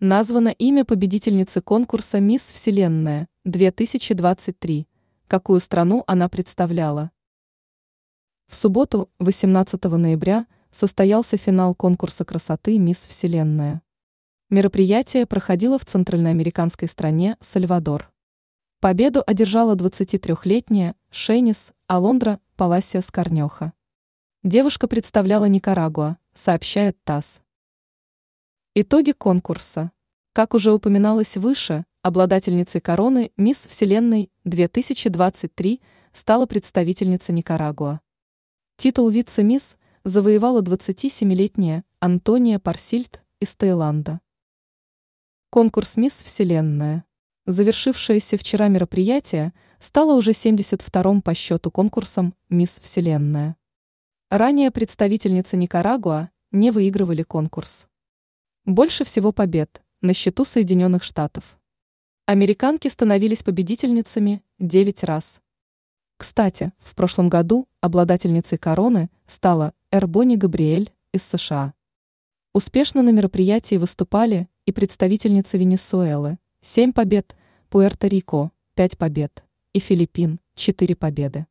Названо имя победительницы конкурса «Мисс Вселенная-2023», какую страну она представляла. В субботу, 18 ноября, состоялся финал конкурса красоты «Мисс Вселенная». Мероприятие проходило в центральноамериканской стране Сальвадор. Победу одержала 23-летняя Шейнис Алондра Паласия Скорнеха. Девушка представляла Никарагуа, сообщает ТАСС. Итоги конкурса. Как уже упоминалось выше, обладательницей короны «Мисс Вселенной 2023» стала представительница Никарагуа. Титул вице-мисс завоевала 27-летняя Антония Парсильд из Таиланда. Конкурс «Мисс Вселенная», завершившееся вчера мероприятие, стало уже 72-м по счету конкурсом «Мисс Вселенная». Ранее представительницы Никарагуа не выигрывали конкурс. Больше всего побед на счету Соединенных Штатов. Американки становились победительницами 9 раз. Кстати, в прошлом году обладательницей короны стала Эрбони Габриэль из США. Успешно на мероприятии выступали и представительницы Венесуэлы – 7 побед, Пуэрто-Рико – 5 побед и Филиппин – 4 победы.